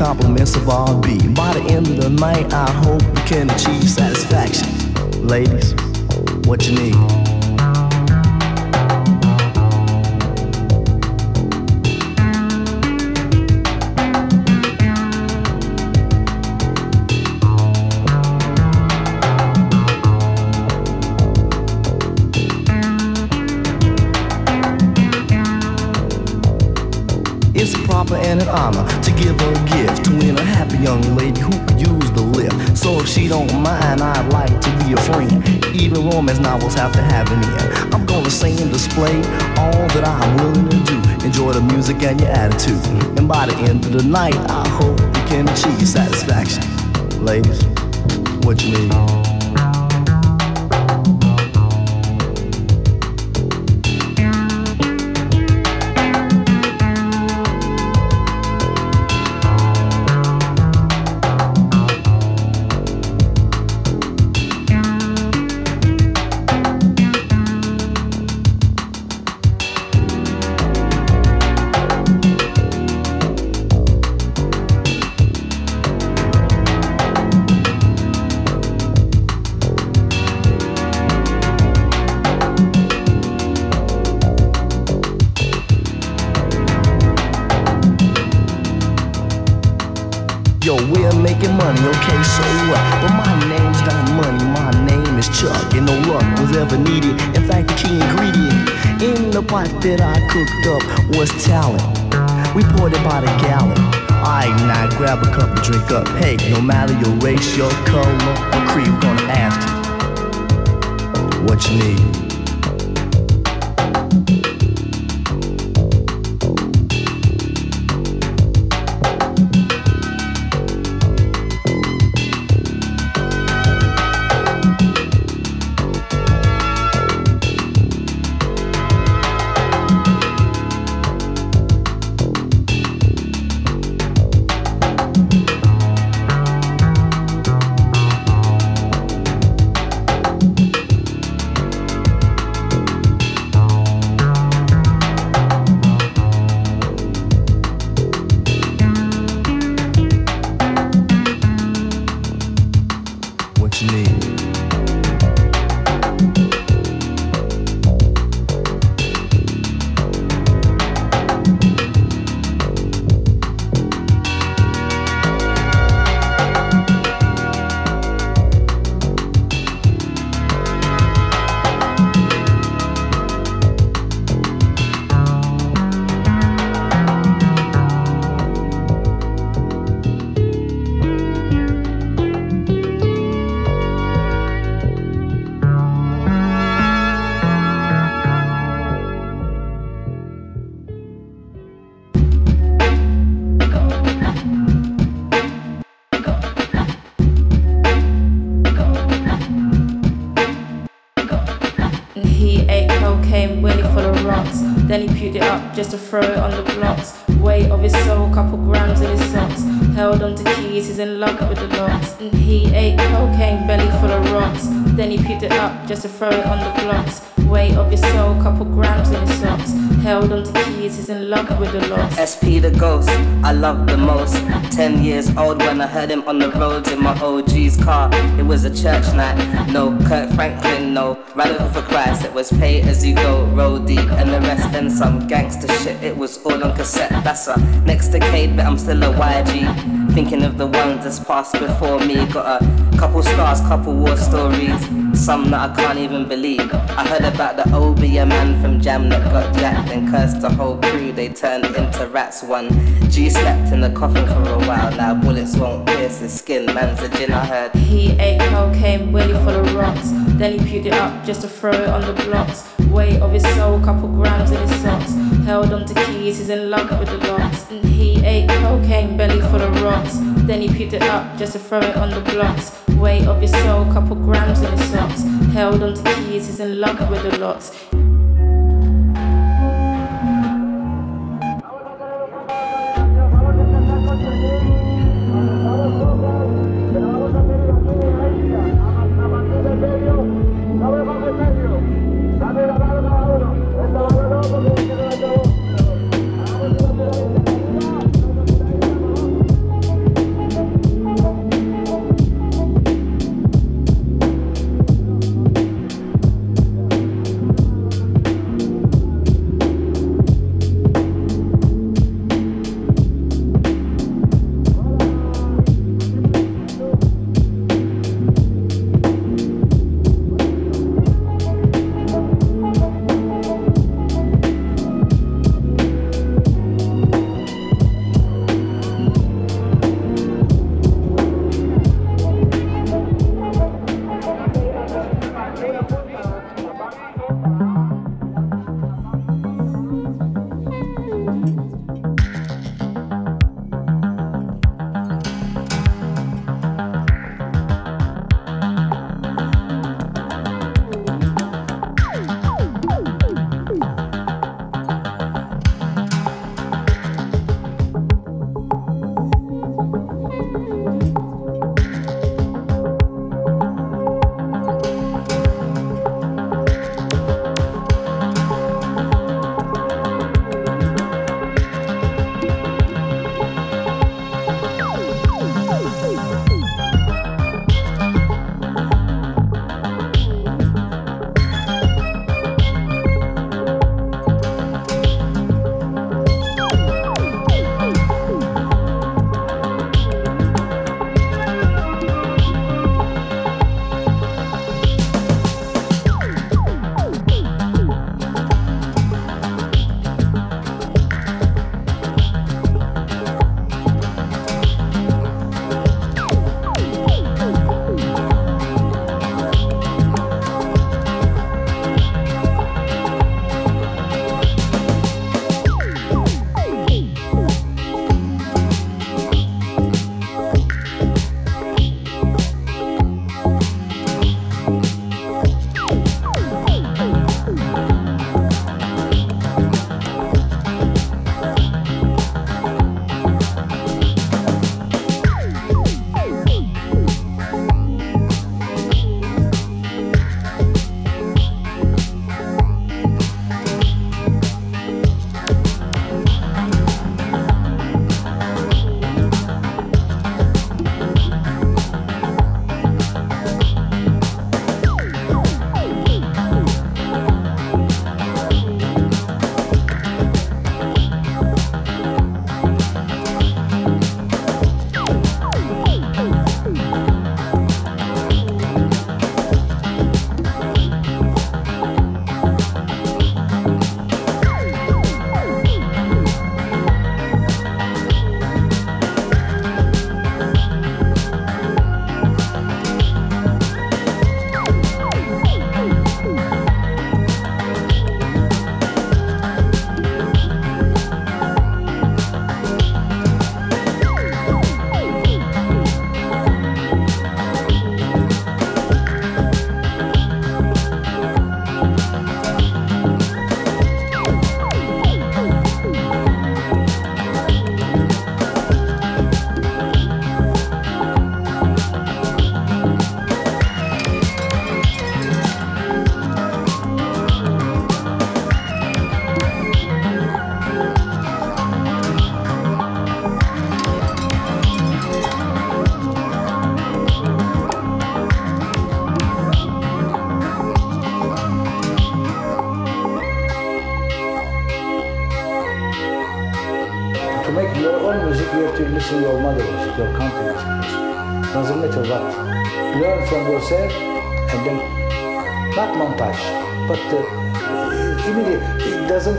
compliments of R&B. By the end of the night, I hope you can achieve satisfaction. Ladies, what you need? She don't mind, I'd like to be a friend. Even romance novels have to have an end. I'm gonna sing and display all that I'm willing to do. Enjoy the music and your attitude. And by the end of the night, I hope you can achieve satisfaction. Ladies, what you need? By the gallon. Alright, now grab a cup and drink up. Hey, no matter your race, your color, or creed, we're gonna ask you what you need. Heard him on the roads in my OG's car. It was a church night, no Kirk Franklin, no Radical for Christ. It was pay as you go, roll deep, and the rest then some gangster shit. It was all on cassette. That's a next decade, but I'm still a YG. Thinking of the ones that's passed before me. Got a couple scars, couple war stories. Some that I can't even believe. I heard about the OB, a man from Jam that got jacked and cursed the whole crew. They turned into rats. One G slept in the coffin for a while. Now bullets won't pierce his skin. Man's a gin, I heard. He ate cocaine, willy full of rocks. Then he puked it up just to throw it on the blocks. Weight of his soul, couple grams in his socks. Held onto keys, he's in love with the locks. And he ate cocaine, belly full of rocks. Then he puked it up just to throw it on the blocks weight of your soul, couple grams in his socks. Held onto keys, he's in love with the locks.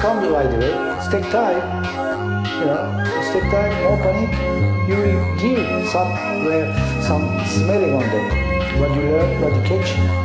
come right away. It's take time. You know, it's take time, no panic. You will hear somewhere some smelling on them. What you learn, what you catch,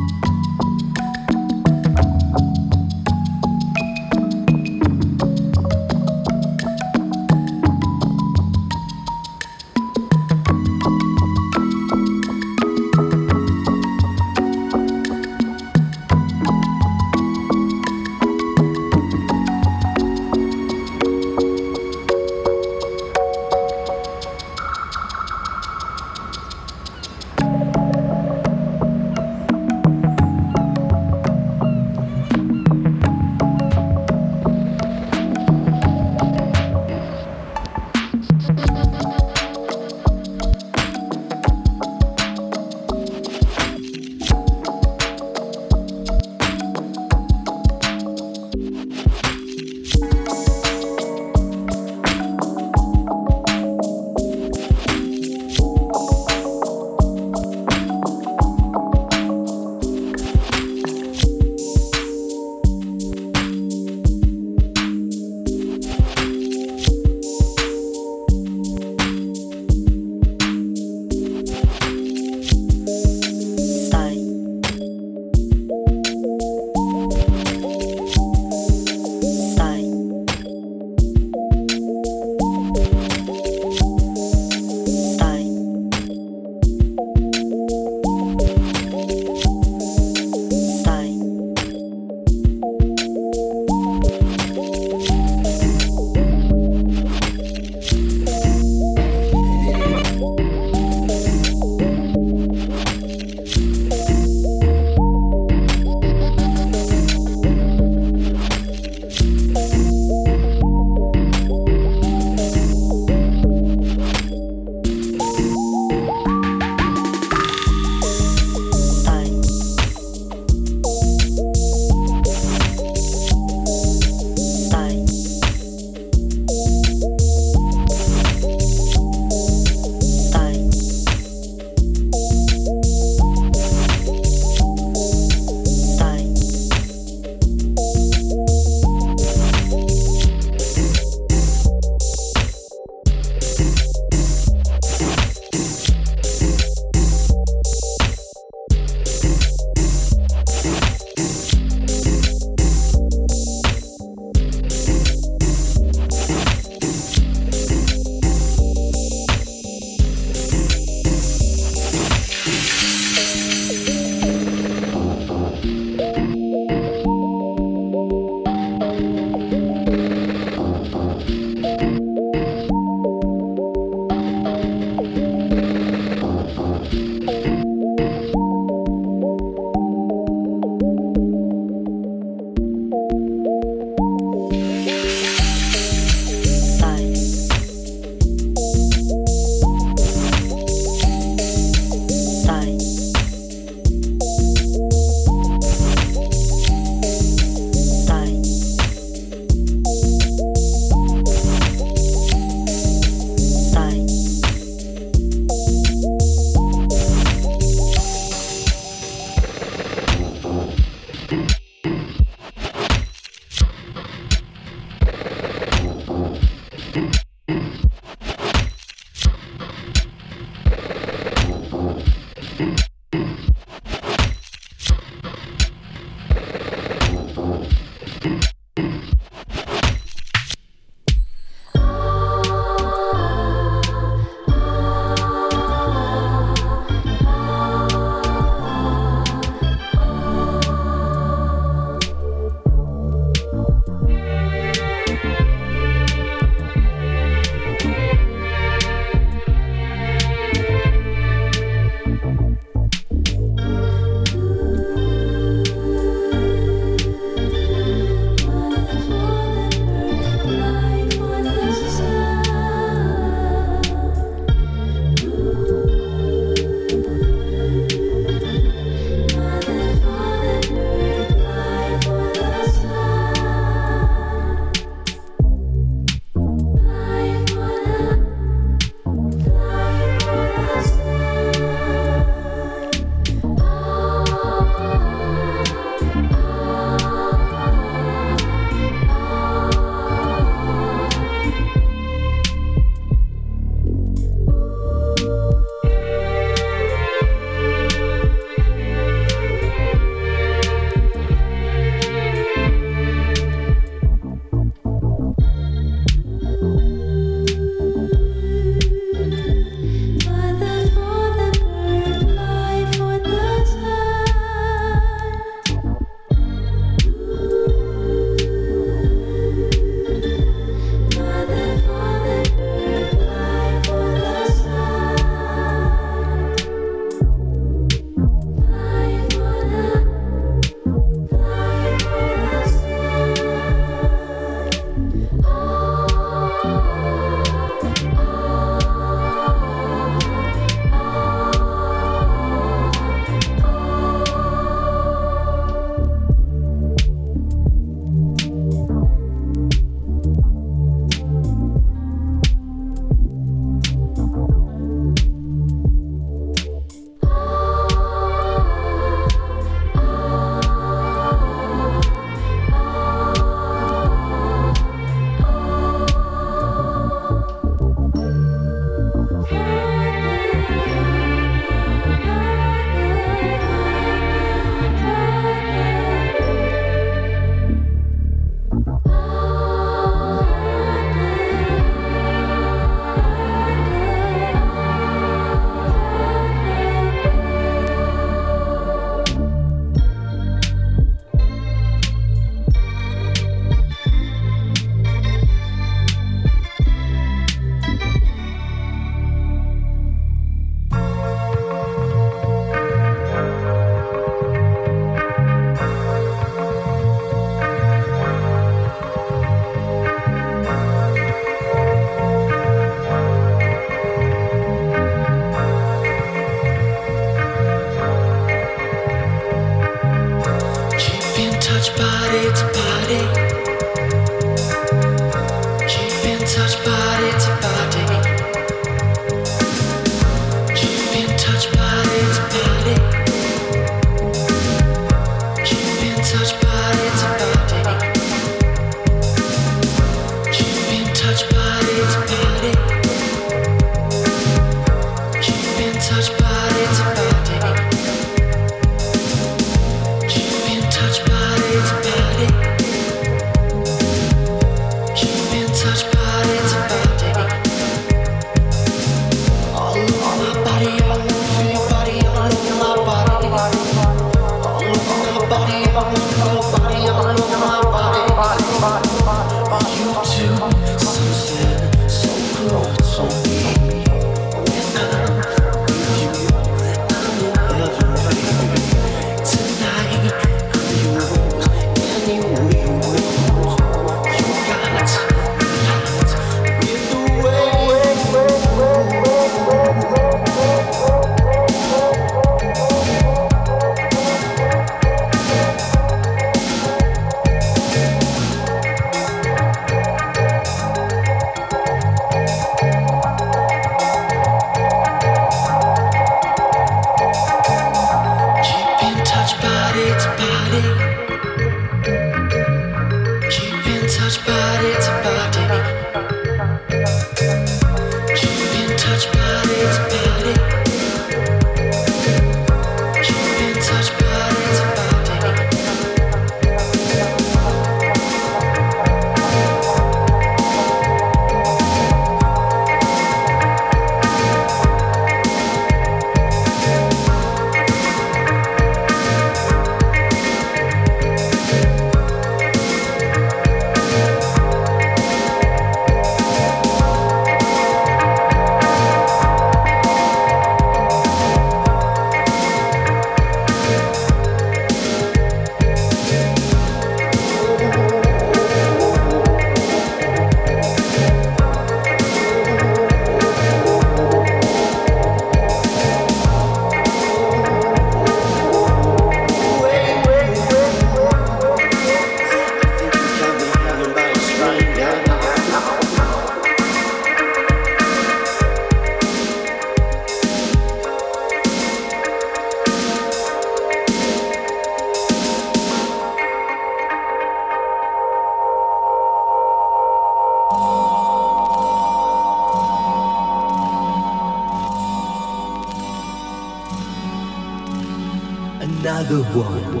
another one.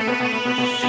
Música